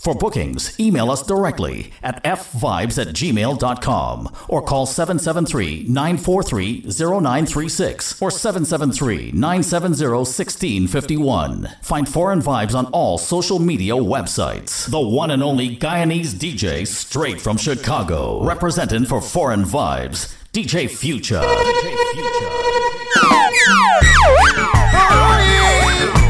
For bookings, email us directly at fvibes at gmail.com or call 773 943 0936 or 773 970 1651. Find Foreign Vibes on all social media websites. The one and only Guyanese DJ straight from Chicago, representing for Foreign Vibes, DJ Future. DJ Father,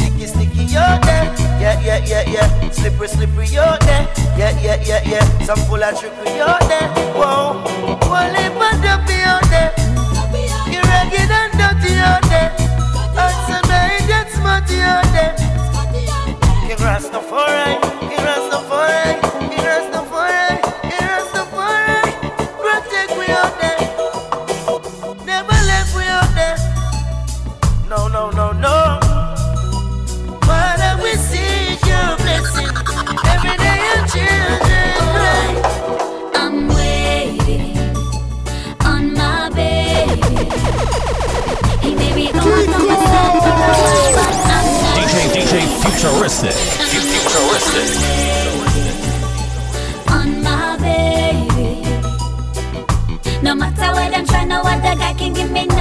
Out there. Yeah, yeah, yeah, yeah. Slippery, slippery out there. Yeah, yeah, yeah, yeah. Some full of trickery out there. Whoa, one lip and dumpy out there. You're ragged and dirty out there. And tonight that's smutty out there. King Rastafari, Futuristic. Futuristic. on my baby. No matter what I'm trying, no other guy can give me no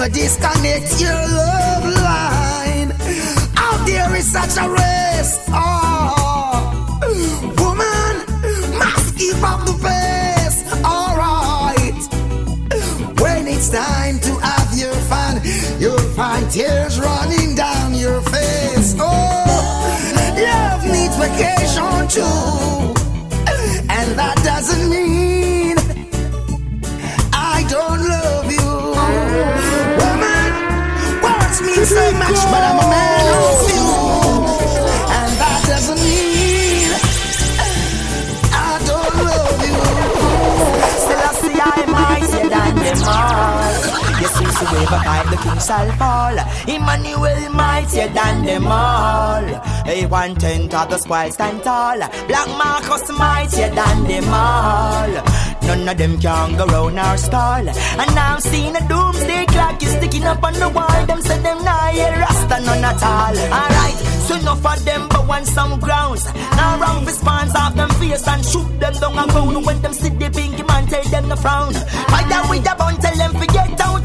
Never disconnect your love line. Out there is such a race. Oh, woman, must keep up the pace. Alright. When it's time to have your fun, you'll find tears running down your face. Oh, love needs vacation too. And that doesn't mean I don't love you. So much, but I'm a man Wave fight the king shall fall. Emmanuel mightier than them all. Hey, one tenth of the spoil stand tall. Black Marcus mightier than them all. None of them can go round our stall. And now I'm seeing a doomsday clock is sticking up on the wall. Them say them nah hear Rasta none at all. Alright, so enough of them but want some grounds. Now wrong response off them face and shoot them down and ground. When them see the pinky man tell them to frown. Fight with the bun tell them forget out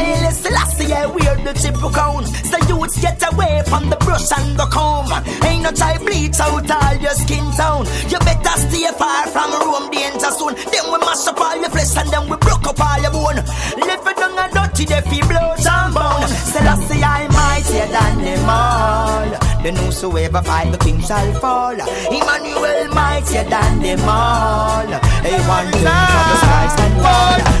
of town. I listen last year wear the triple crown. So youths get away from the brush and the comb. Ain't no try bleach out all your skin tone. You better stay far from Rome danger soon. Then we mash up all your flesh and then we broke up all your bone. Left it down and dirty, they feel blood and bone. Selassie I mightier than them all. Then whosoever fight the king shall fall. Emmanuel mightier than them all. Hey, one thing for the skies and fall.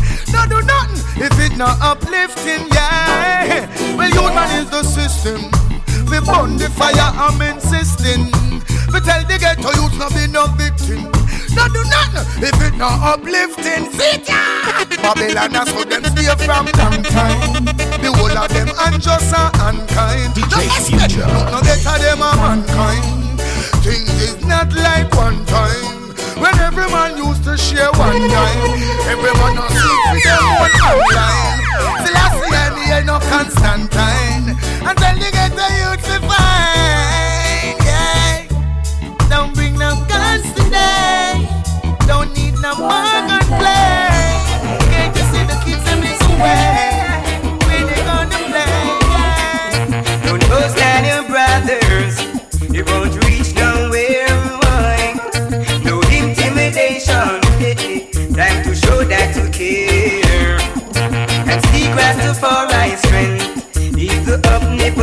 No do nothing if it not uplifting, yeah. Well, you man is the system. We burn the fire, I'm insisting. We tell the ghetto youths not be no victim. No do nothing if it not uplifting. Sit! Babylon has so them stay from long time. The whole of them unjust and unkind. DJ Future. No better them a mankind. Things is not like one time. When every man used to share one time, every man on seek with them one online. Still I see any ain't no Constantine. Until you get the youth to find, yeah. Don't bring no guns today. Don't need no gun play. Can't you see the kids in this way?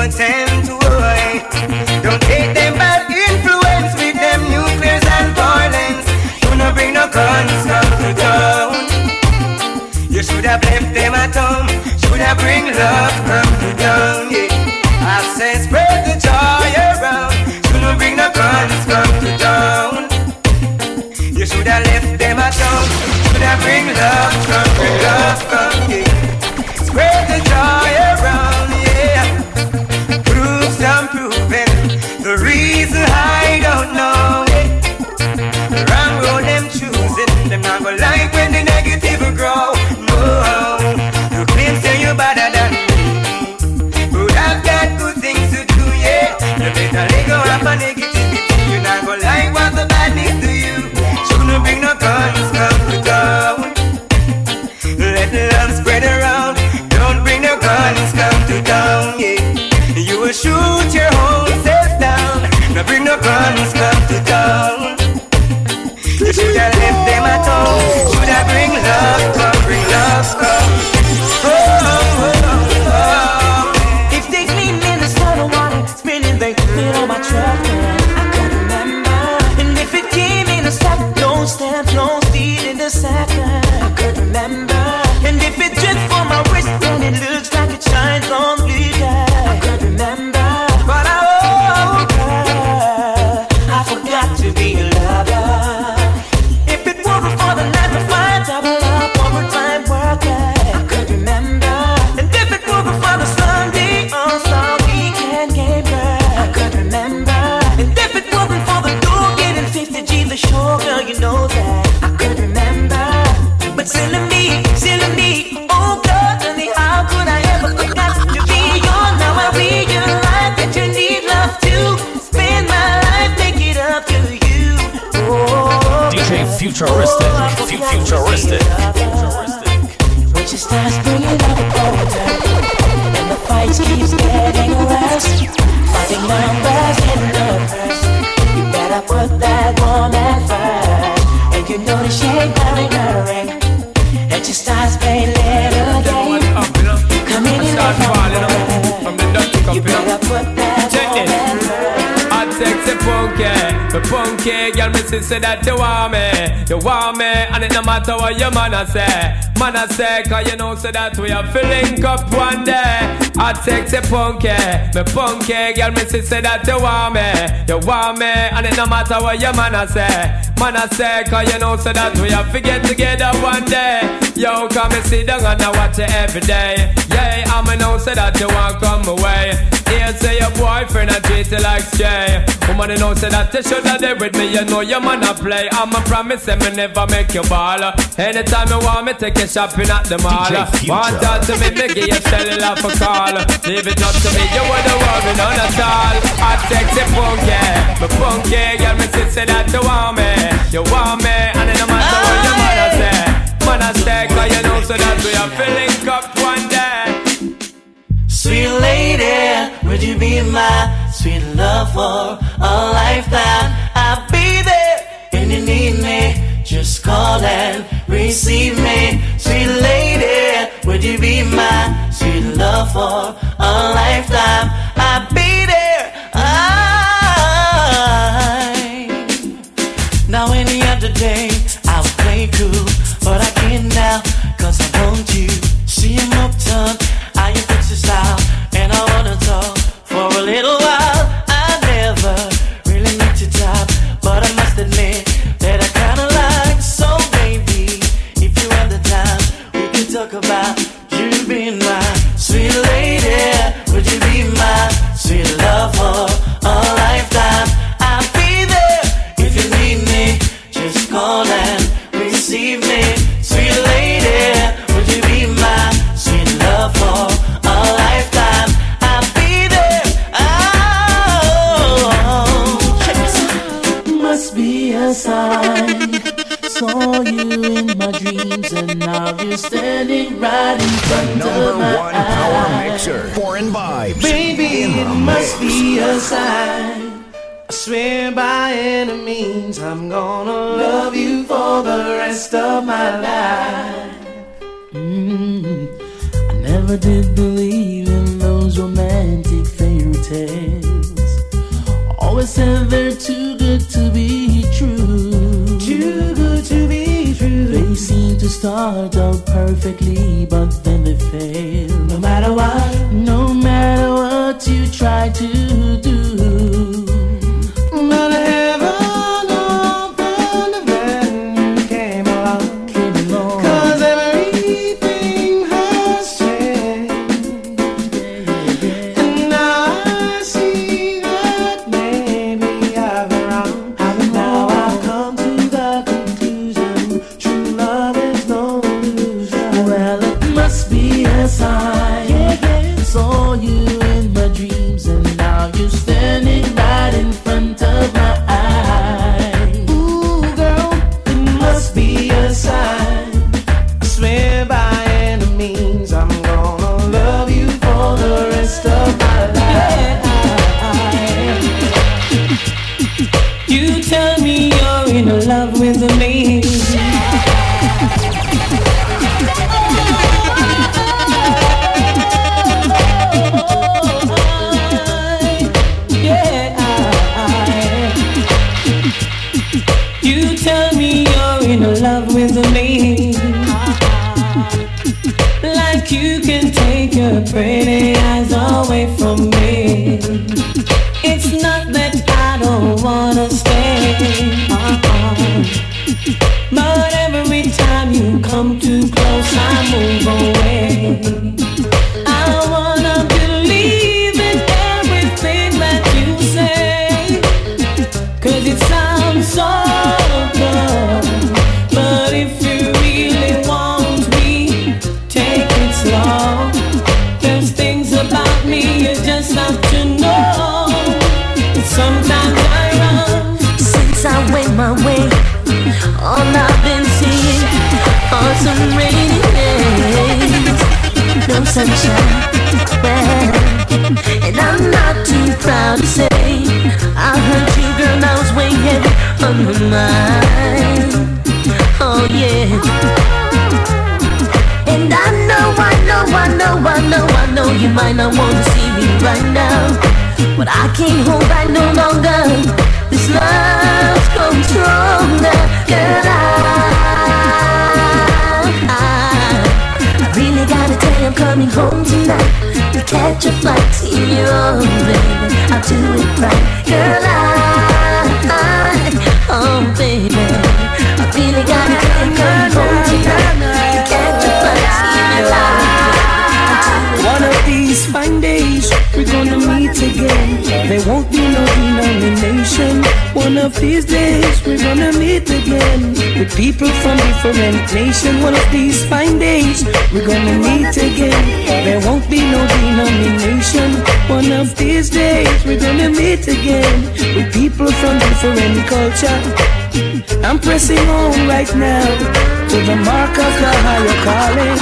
Omnipotent boy. Don't take them bad influence with them nuclears and violence. Do not bring no guns come to town. You should have left them at home. Should have bring love come to town. Yeah. I said spread the joy around. Should not bring no guns come to town. You should have left them at home. Should have bring love come, love come. Yeah. Shouldn't Girl, you know that I could remember. But silly me, silly me, oh God, honey, how could I ever forget to be yours? Now I realize that you need love too. Spend my life, make it up to you. Oh, DJ Futuristic. Fu- Futuristic. when she starts bringing up order And the fight keeps getting worse Finding numbers in the purse You better put that ain't wearing her ring And she starts playing little games Coming in Start from the dirty You better put that Check this. woman first Hot sexy punky, the punky girl, me say that you want me, you want me, and it no matter what your man a say, man a say, cause you know say that we are filling up one day. Hot sexy punky, the punky girl, me see say that you want me, you want me, and it no matter what your man a say, man a say, cause you know say that we are get together one day. Yo, come and sit down and I watch it every day. Yeah, I'ma know say that you want come away. Here say your boyfriend a treat you like stray. Woman, you know say that you shoulda there with me. You know your man a play. I'ma promise him me never make you ball. Anytime you want me, take you shopping at the mall. DJ Future. Want out to me, me give you cellular for call. Leave it up to me, you wouldn't worry none at all. I sexy punky, me punky girl, me say say that you want me, you want me, and it no matter what your man a say. Man a say, cause you know so that we are filling up one day. Sweet lady, would you be my sweet love for a lifetime? I'll be there when you need me. Just call and receive me. Sweet lady, would you be my sweet love for a lifetime? I'll sign. I swear by any means I'm gonna love you for the rest of my life. Mm, I never did believe in those romantic fairy tales. Always said they're too good to be true. Too good to be true. They seem to start out perfectly, but then they fail. No matter what, no matter what you try to sunshine. And I'm not too proud to say I hurt you, girl. I was way heavy on my mind. Oh yeah. And I know, I know, I know, I know, I know you might not wanna see me right now. But I can't hold back no longer. This love's grown stronger. Girl, I, You I'm coming home tonight. To catch a flight, see you on, baby. I'll do it right. Girl, I, I, oh baby. I really gotta coming home tonight. To catch a flight, see you on, One of these fine days, we're gonna meet again. There won't be. One of these days, we're gonna meet again. With people from different nations. One of these fine days, we're gonna meet again. There won't be no denomination. One of these days, we're gonna meet again. With people from different culture. I'm pressing on right now to the mark of the higher calling.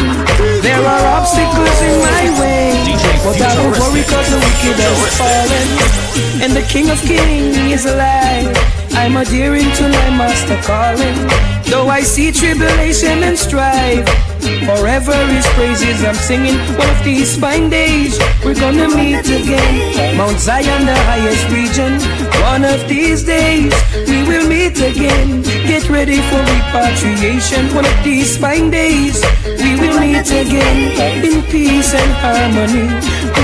There are obstacles in my way, but I don't worry cause the wicked has fallen. And the King of Kings is alive. I'm adhering to my master calling. Though I see tribulation and strife, forever his praises I'm singing. One of these fine days, we're gonna meet again. Mount Zion, the highest region. One of these days, we will meet again. Get ready for repatriation. One of these fine days, we will meet again in peace and harmony.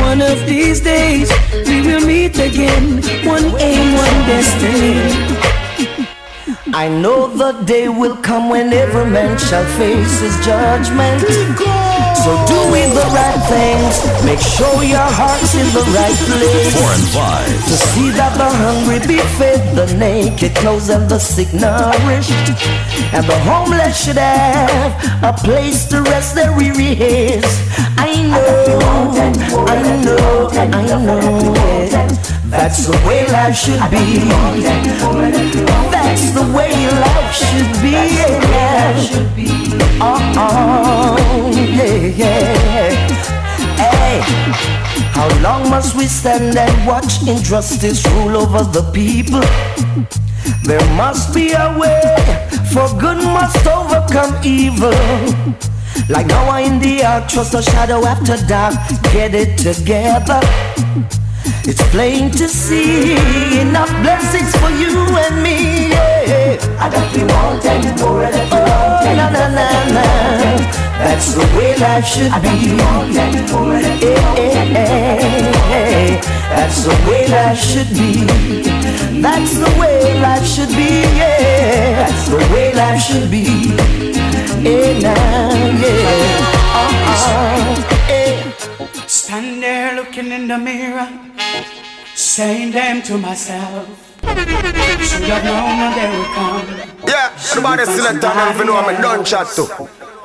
One of these days, we will meet again. One aim, one destiny. I know the day will come when every man shall face his judgment. So do we the right things. Make sure your heart's in the right place. Foreign vibes. To see that the hungry be fed, the naked clothes, and the sick nourished. And the homeless should have a place to rest their weary heads. I know, I know, I know. yeah. That's the way life should be. That's the way life should be. Yeah. Oh, oh, yeah, yeah. Hey, how long must we stand and watch injustice rule over the people? There must be a way, for good must overcome evil. Like Noah in the ark, trust the shadow after dark, get it together. It's plain to see enough blessings for you and me. Yeah. I got you want and oh, more you want. Na na na na. That's the way life should be. Yeah, yeah, That's the way life should be. That's the way life should be. Yeah. That's the way life should be. Yeah, nah, yeah. Uh-uh. Yeah. Stand there looking in the mirror saying them to myself. Should have known that they would come. Yeah, everybody select and if you know I'm a done chat too.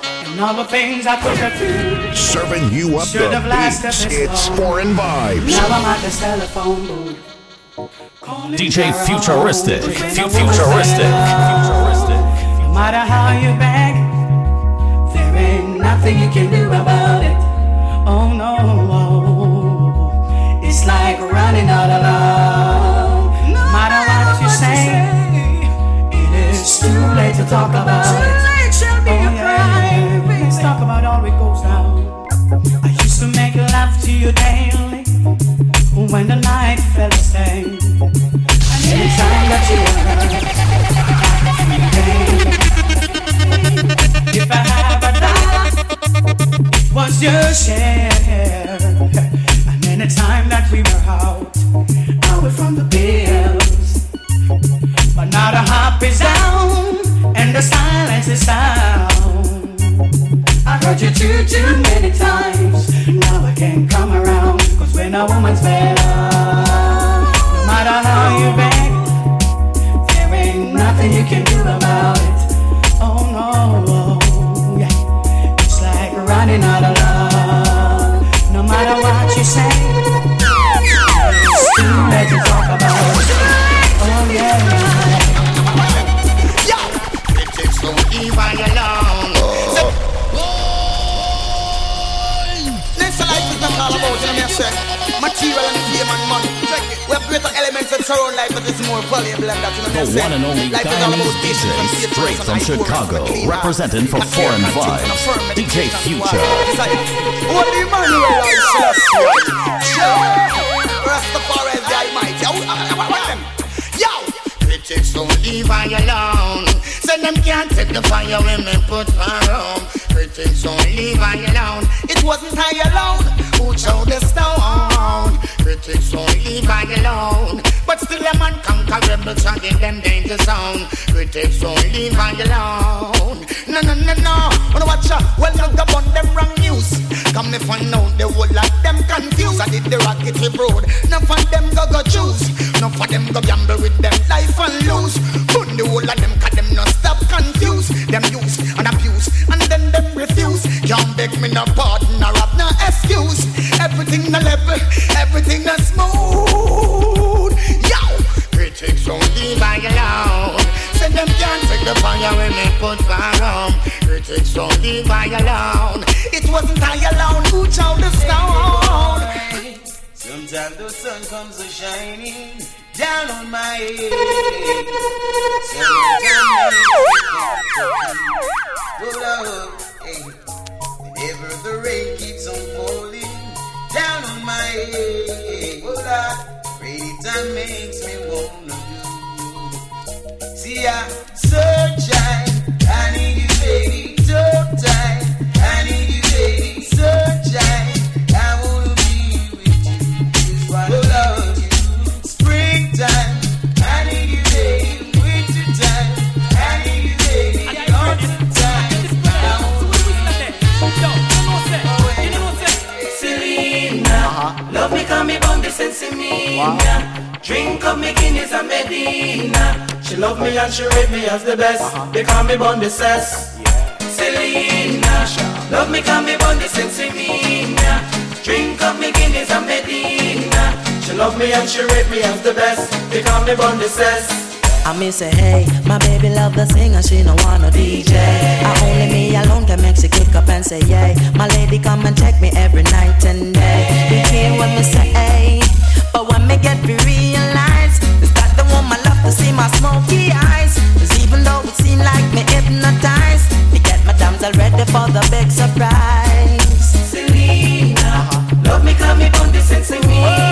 And all the things I could have do. Serving you up Should the beats. It's long. foreign vibes. Now I'm at the telephone booth. DJ Futuristic. Fu- Futuristic. No matter how you beg, there ain't nothing you can do about it. Oh no, it's like running out of love. No matter what you say, it is too late to talk about it. Oh yeah, let's talk about all it goes down. I used to make love to you daily when the night fell asleep. And anytime that you were if I was your share. And time that we were out, away from the bills. But now the harp is down and the silence is sound. I heard you too, too many times. Now I can't come around. Cause when a woman's up, no matter how you beg, there ain't nothing you can do it. Greater elements that surround life, but it's more valuable than that, you know me I The one and only Life is Guyanese about patience and DJ, straight from Chicago, and clean heart. representing for And Foreign care and Vibes, DJ Future. war. It's like, Holy Emmanuel, I Rastafari the Almighty. Yo, them. Yo, critics don't leave I alone. Say them can't take the fire when me put her home. Critics don't leave I alone. It wasn't I alone who chose the stone. Critics don't leave I alone. But still a man conquerable trying them danger zone. Critics don't leave I alone. No, no, no, no. Wanna watch out? Well, not the one them wrong news. Come me find out the whole lot them confused. I did the rocket road. None of them go go choose. None of them go gamble with them life and lose. Fun the whole of them cause them not stop confused. Them use and abuse and then them refuse. Can't beg me no pardon or have no excuse. Everything na level, everything na smooth. Yo, critics don't leave I alone. Say them can't take the fire when they put fire on. Critics don't leave I alone. It wasn't I alone who chose the stone. Sometimes the sun comes a shining down on my head. Sometimes Hold up, hey. Whenever the rain keeps on falling down on my head. Hold up, rainy time makes me wanna do. See, search, I, I need you, baby, talk time. I need you, me sensimina. Wow. Drink up me Guinness and Medina. She love me and she rate me as the best. Uh-huh. They call me Bon the Yeah. Selena, love me call me Bon the Drink up me Guinness and Medina. She love me and she rate me as the best. They call me Bon. I me say, hey, my baby love the singer, she no want no DJ. I only me alone can make she kick up and say, yay. My lady come and check me every night and day. We hear what me say, hey, but when me get me realized, is that the woman love to see my smoky eyes? Cause even though it seem like me hypnotized, me get my damsel ready for the big surprise. Selena, uh-huh. love me, call me, this and me.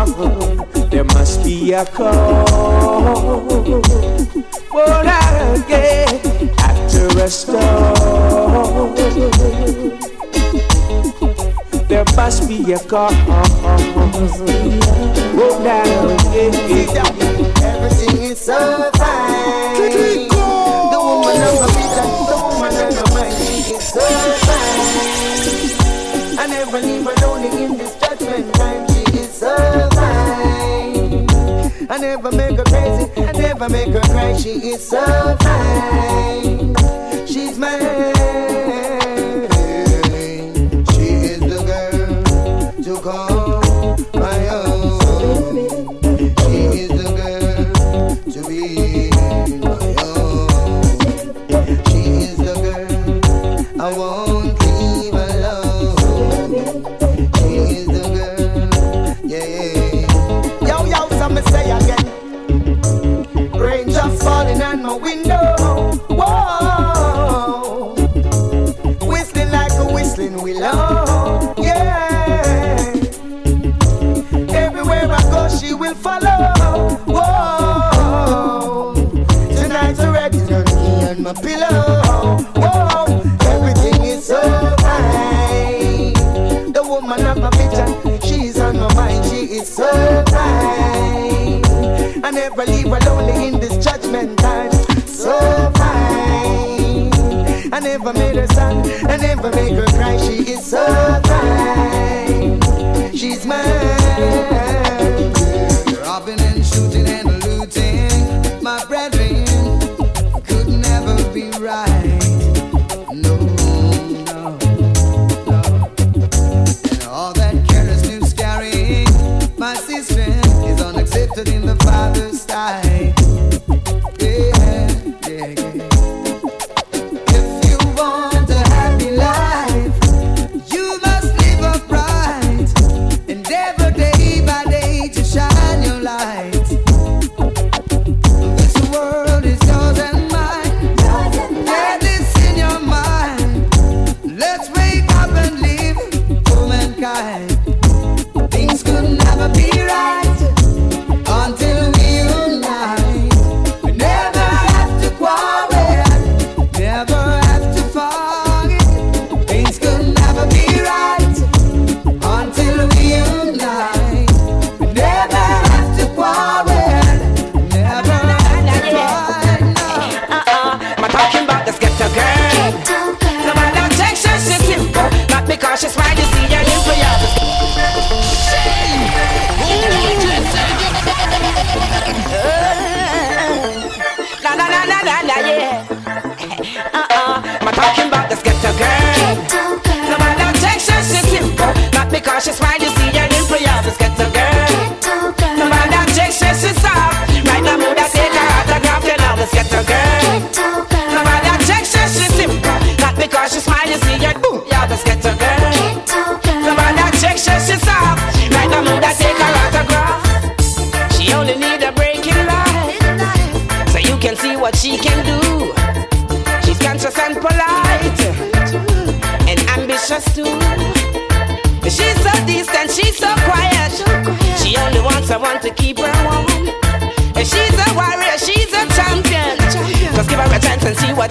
happen. There must be a cause. I get after a storm. There must be a cause. I get Everything is so fine. The woman of my life, the woman of my mind, it's so fine. never make her crazy. I never make her cry. She is so fine. She's mine. never made her sad, and never make her cry. She is so fine. She's mine.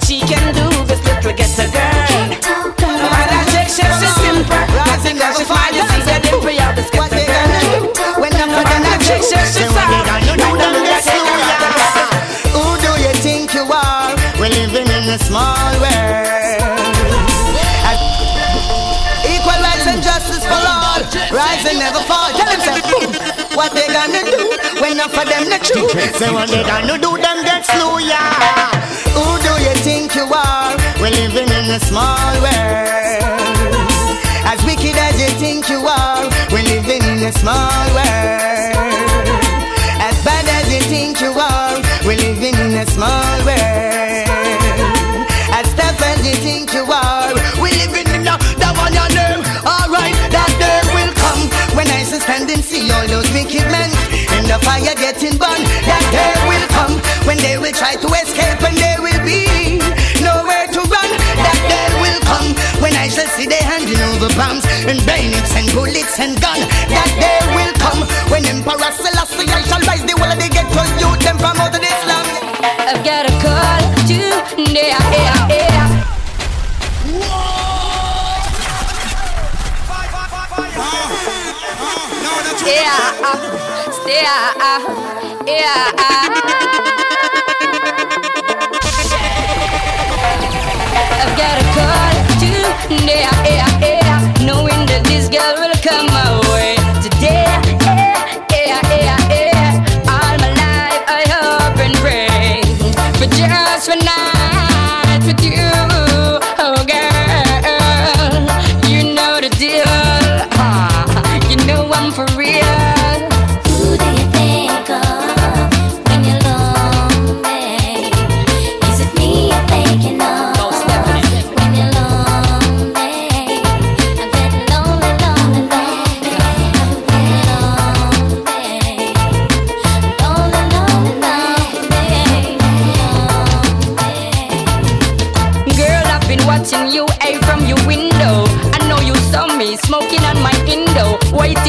What she can do. This little ghetto girl. While I take shit, she's simple. Nothing that she's fine, you see the dimple, yeah, this ghetto girl. When I'm gonna take shit, she's soft. Who do you think you are? We're living in a small world. Equal rights and justice for all. Rise and never fall. Tell them, say. What they gonna do when enough of them not true? Say what they gonna do, them get slew, yeah. Who do you think you are? We're living in a small world. As wicked as you think you are, we're living in a small world. As bad as you think you are, we're living in a small world. As tough as you think you are, we're living in a that one your name. Alright, that day will come when I shall stand and see all those wicked men in the fire getting burned. That day will come when they will try to escape and there bombs and bayonets and bullets and gun. That day will come when Emperor Selassie I shall rise the whole of the ghetto youth them from out of this land. I've got a call today. Yeah, yeah, yeah. Yeah, uh, stay, uh, yeah, uh. I've got a call today, yeah, yeah, knowing that this girl will come my way today. Yeah, yeah, yeah, yeah. All my life I hope and pray for just one night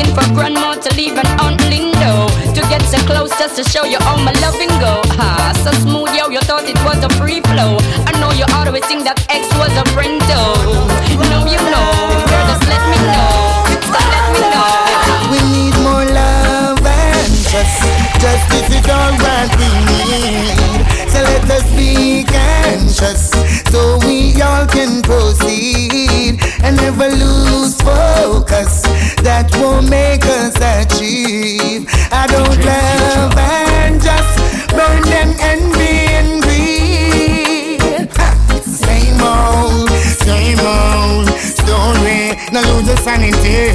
waiting for grandma to leave an Aunt Lindo to get so close just to show you all my loving go. Ah, so smooth, yo, you thought it was a free flow. I know you always think that X was a friend, though. No, you know, girl, just let me know. Just let me know. We need more love and trust. Justice is all what we need. So let us be conscious so we all can proceed and never lose focus. That will make us achieve. I don't love and just burn them envy and greed. It's the same old, same old story. No lose the sanity.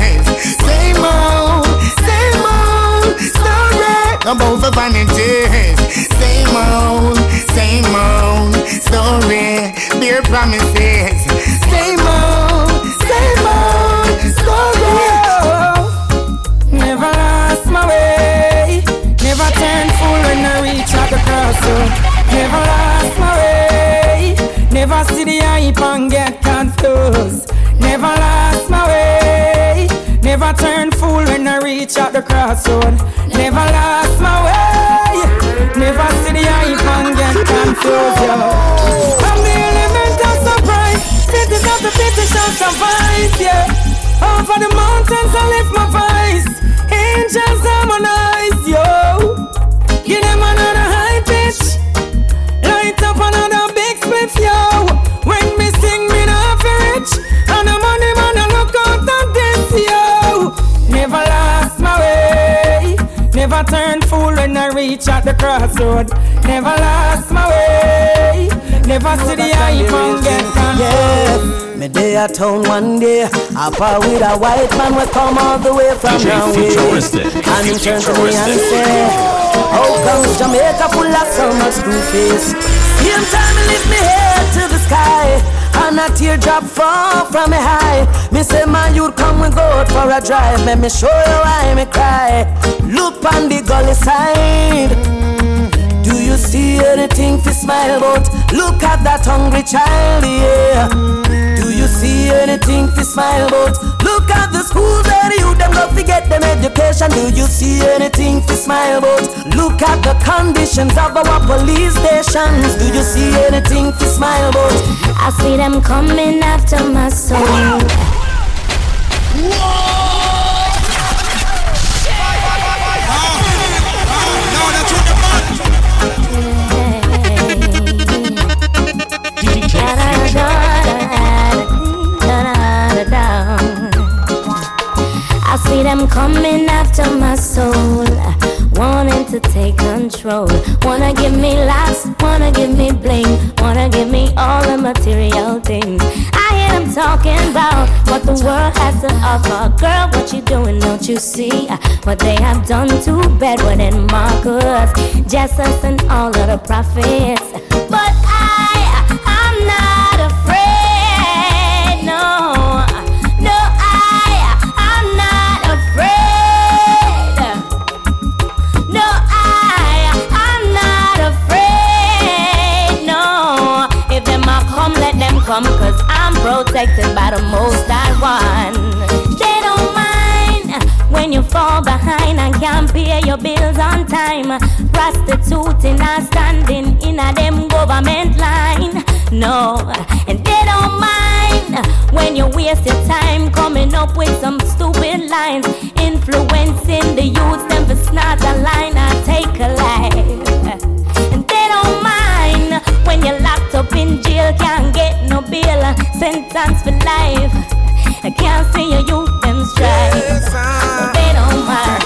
Same old, same old story about the vanities. Same old, same old story. Beer promises. Never lost my way. Never see the hype and get confused. Never lost my way. Never turn fool when I reach out the crossroad. Never lost my way. Never see the hype and get confused. Yo. I'm the element of surprise. Cities of the city shall survive. Yeah. Over the mountains I lift my reach at the crossroad. Never lost my way. Never see the hype and get Yeah, me day at town one day. I part with a white man we come all the way from DJ Futuristic. And he turned to me and say, How comes Jamaica full of so much blue face? Same time me lift me head to the sky. And a teardrop fall from me high. Me say, man, you come we go for a drive. Let me show you why me cry. Look on the gully side. Do you see anything to smile about? Look at that hungry child, yeah. Do you see anything to smile about? Look at the schools where the youth them go forget them education. Do you see anything to smile about? Look at the conditions of our police stations. Do you see anything to smile about? I see them coming after my soul. I see them coming after my soul, wanting to take control. Wanna give me laughs, wanna give me bling, wanna give me all the material things. I hear them talking about what the world has to offer. Girl, what you doing? Don't you see what they have done to Bedouin and Marcus, Jesus, and all of the prophets? Let them come, cause I'm protected by the most I one. They don't mind when you fall behind and can't pay your bills on time. Prostituting and standing in a them government line. No, and they don't mind when you waste your time coming up with some stupid lines, influencing the youths them for snort a line and take a life. And they don't mind when you're locked up in jail, can't get no bail, sentence for life. I can't see your youth them strive. But they don't mind.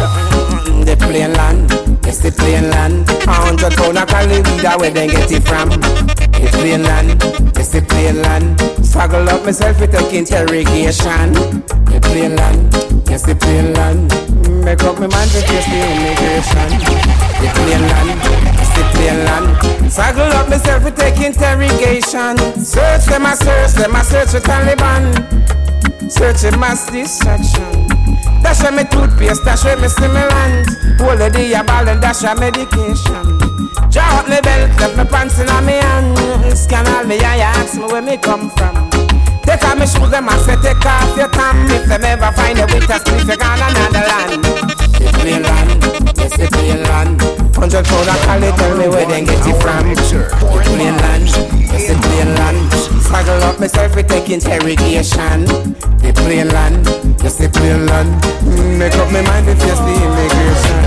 Mm-hmm. The plain land, it's the plain land. A hundred pound a cali weed, where they get it from? The plain land, it's the plain land. Struggle up myself with a interrogation. The plain land, it's the plain land. Make up my mind to face the immigration. The plain land, it's the plain land. Struggle up myself with take interrogation. Search them, I search them, I search for Taliban. Searching mass destruction. Dash me toothpaste, dash me stimulant. Hold the ball and dash a medication. Draw up me belt, left me pants in a me hand. Scan all me eye, ask me where me come from. Take off me shoes, them I say take off your tam. If them ever find a winter sleep, you gone another land. The plain land, yes the plain land. Hundred pound a cali, tell me where they get it from. Plain land, yes the plain land. Struggle up myself, we take interrogation. The plain land, yes the plain land. Mm, Make up my mind to face the immigration.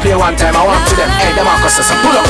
play one time, I want to them, hey, them are cost us a pull up.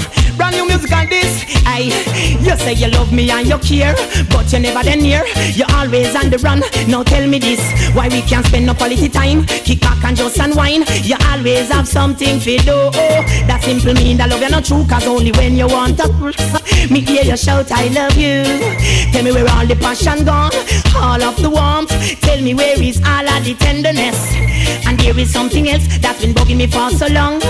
Splits new music on this. Aye, you say you love me and you care, but you're never then near. You're always on the run. Now tell me this, why we can't spend no quality time? Kick back and just unwind. You always have something to do. Oh, that simple mean that love you not true, cause only when you want to. Me hear you shout, I love you. Tell me where all the passion gone, all of the warmth. Tell me where is all of the tenderness. And there is something else that's been bugging me for so long.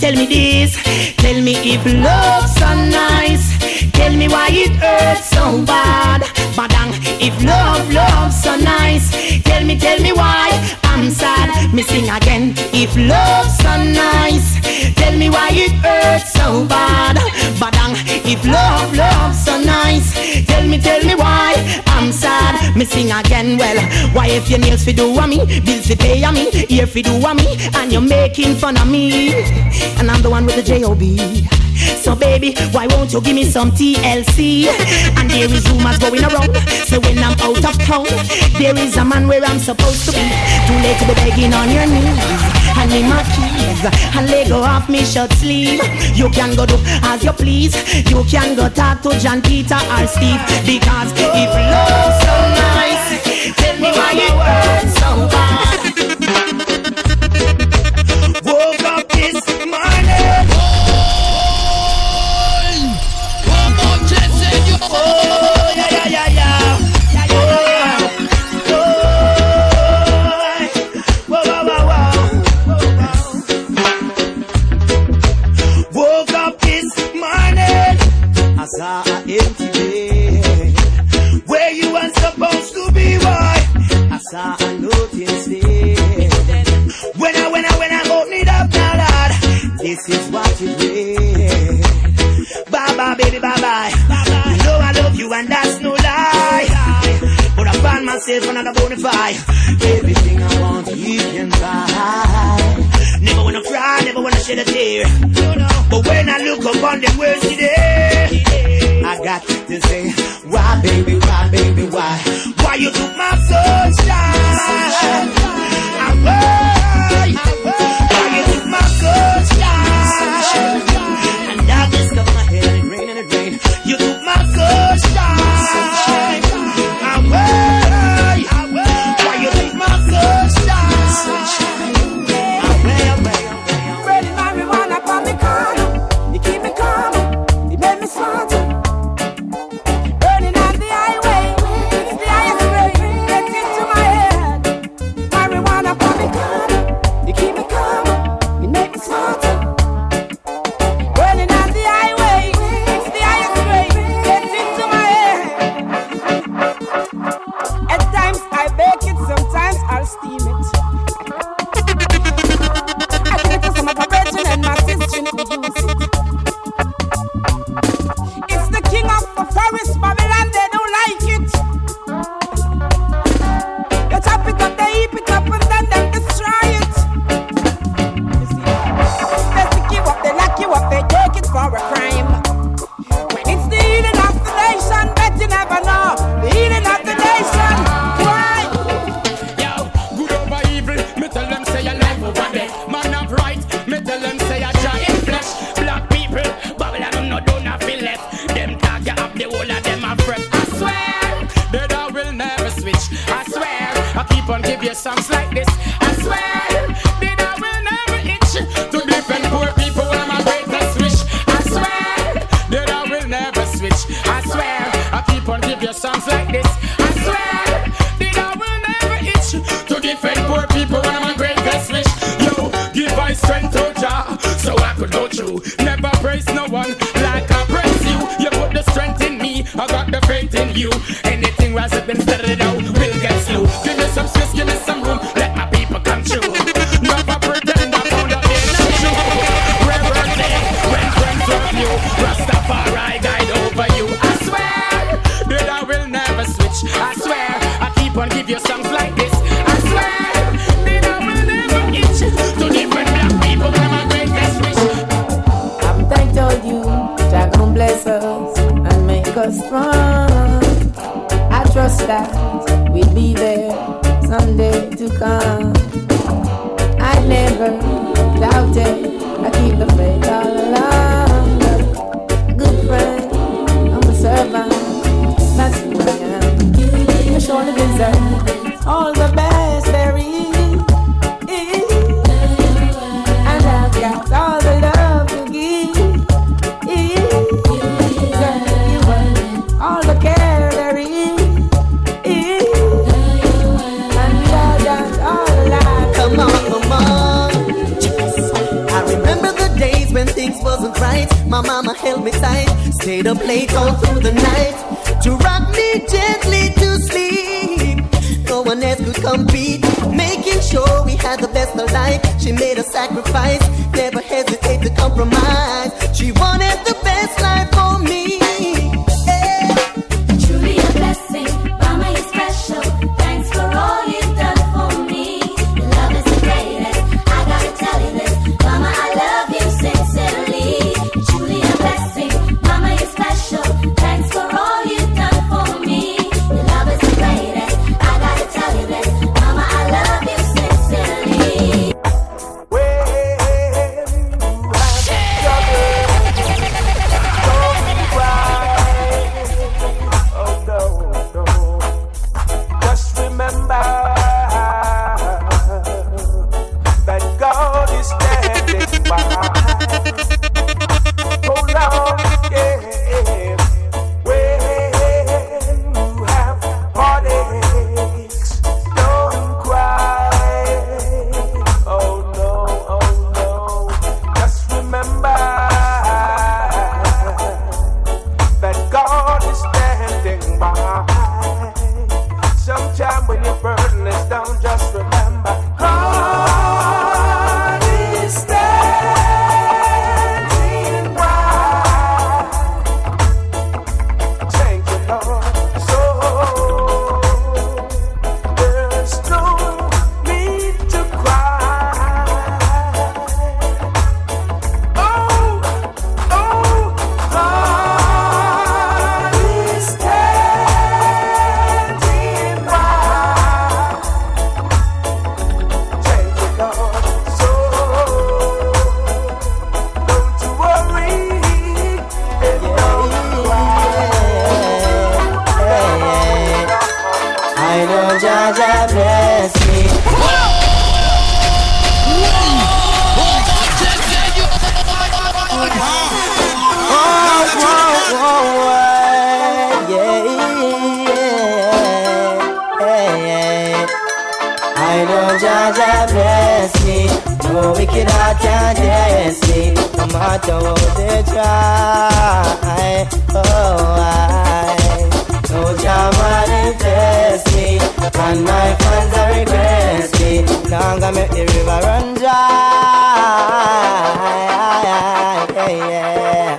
Tell me this, tell me if love's so nice. Tell me why it hurts so bad. Badang, if love, love's so nice. Tell me, tell me why I'm sad. Missing again. If love's so nice. Tell me why it hurts so bad. Badang, if love, love's so nice. Tell me, tell me why I'm sad. Missing again. Well, why if your nails fi do a me, bills fi pay a me, ear fi do a me, and you're making fun of me, and I'm the one with the J-O-B. So baby, why won't you give me some TLC? And there is rumors going around. So when I'm out of town, there is a man where I'm supposed to be. Too late to be begging on your knees. Hand me my keys and let go off me shirt sleeve. You can go do as you please. You can go talk to John Peter or Steve. Because if love's so nice, tell me why it hurts so bad. Paris yeah.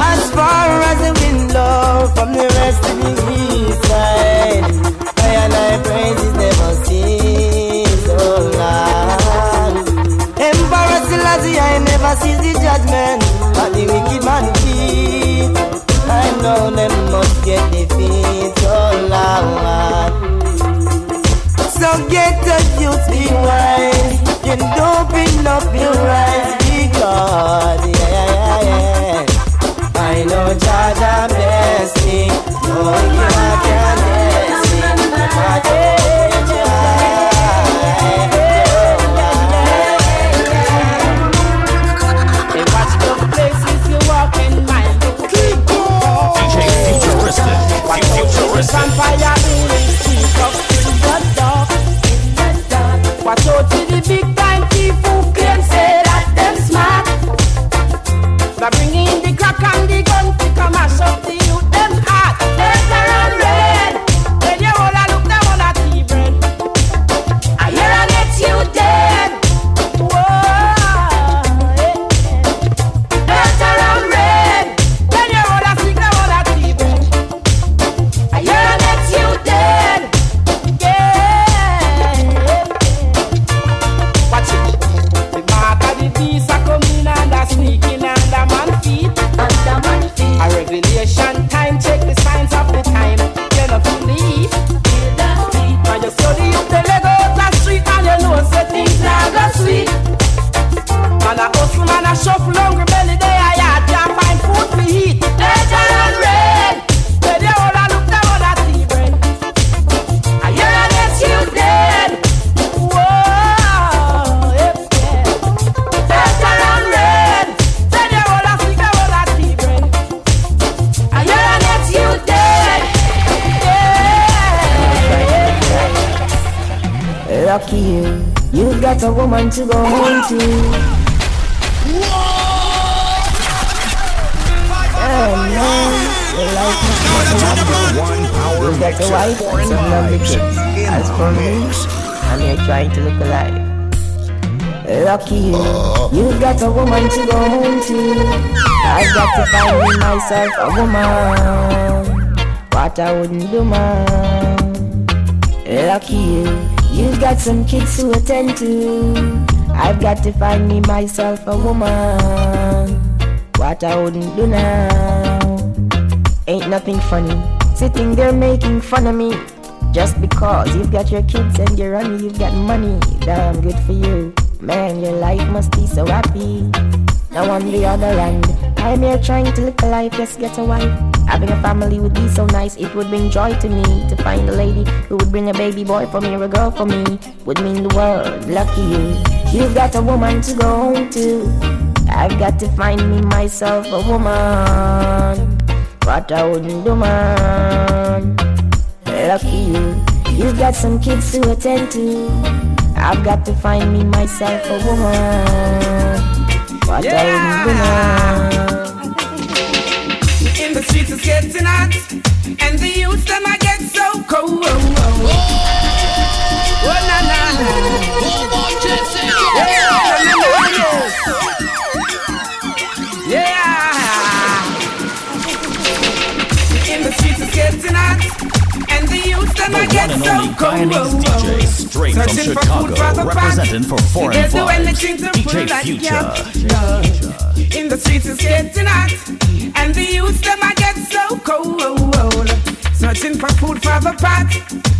As far as the wind blows from the west to the east side, I and I praises never so oh Lord. Emperor Selassie, I, never see the judgment of the wicked man feet. I know them must get defeat, oh Lord. So get the youth, be wise, and open up your eyes. Vampire buildings, got to go home to. Oh man, you like me You got a wife and some kids. As for me, I'm here trying to look alive. Lucky you, you got a woman to go home to. I've got to find myself a woman. What I wouldn't do, man. Lucky you, you got some kids to attend to. I've got to find me myself a woman. What I wouldn't do now. Ain't nothing funny. Sitting there making fun of me. Just because you've got your kids and you're on you've got money. Damn good for you. Man, your life must be so happy. Now on the other hand, I'm here trying to live a life, just get a wife. Having a family would be so nice, it would bring joy to me to find a lady who would bring a baby boy for me or a girl for me. Would mean the world, lucky you. You've got a woman to go home to. I've got to find me myself a woman. but I wouldn't do, man. Lucky you. You've got some kids to attend to. I've got to find me myself a woman. What I wouldn't do, man. Streets it's getting hot, and the youth them I get so cold. Oh na na na. Yeah. In the streets it's getting hot, and the youth them I get so cold. Searching for food for the representing for pot. foreign They'll do to pull Future. In the streets it's getting hot, and the youth them I cold. Oh, oh, Searching for food for the pot,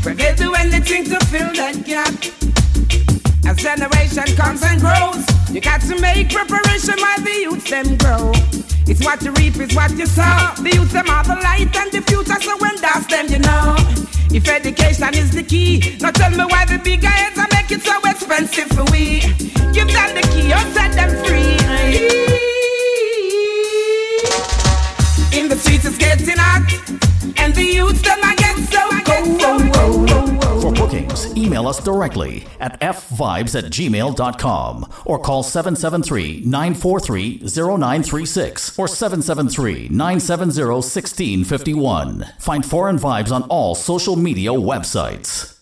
but they do anything to fill that gap. As generation comes and grows, you got to make preparation while the youth them grow. It's what you reap, it's what you sow. The youth them are the light and the future, so when that's them, you know. If education is the key, now tell me why the big heads are make it so expensive for we. Give them the key or set them free. In the streets it's getting hot, and the youth them I get so cold. For bookings, email us directly at fvibes at gmail.com or call 773 943 0936 or 773 970 1651. Find Foreign Vibes on all social media websites.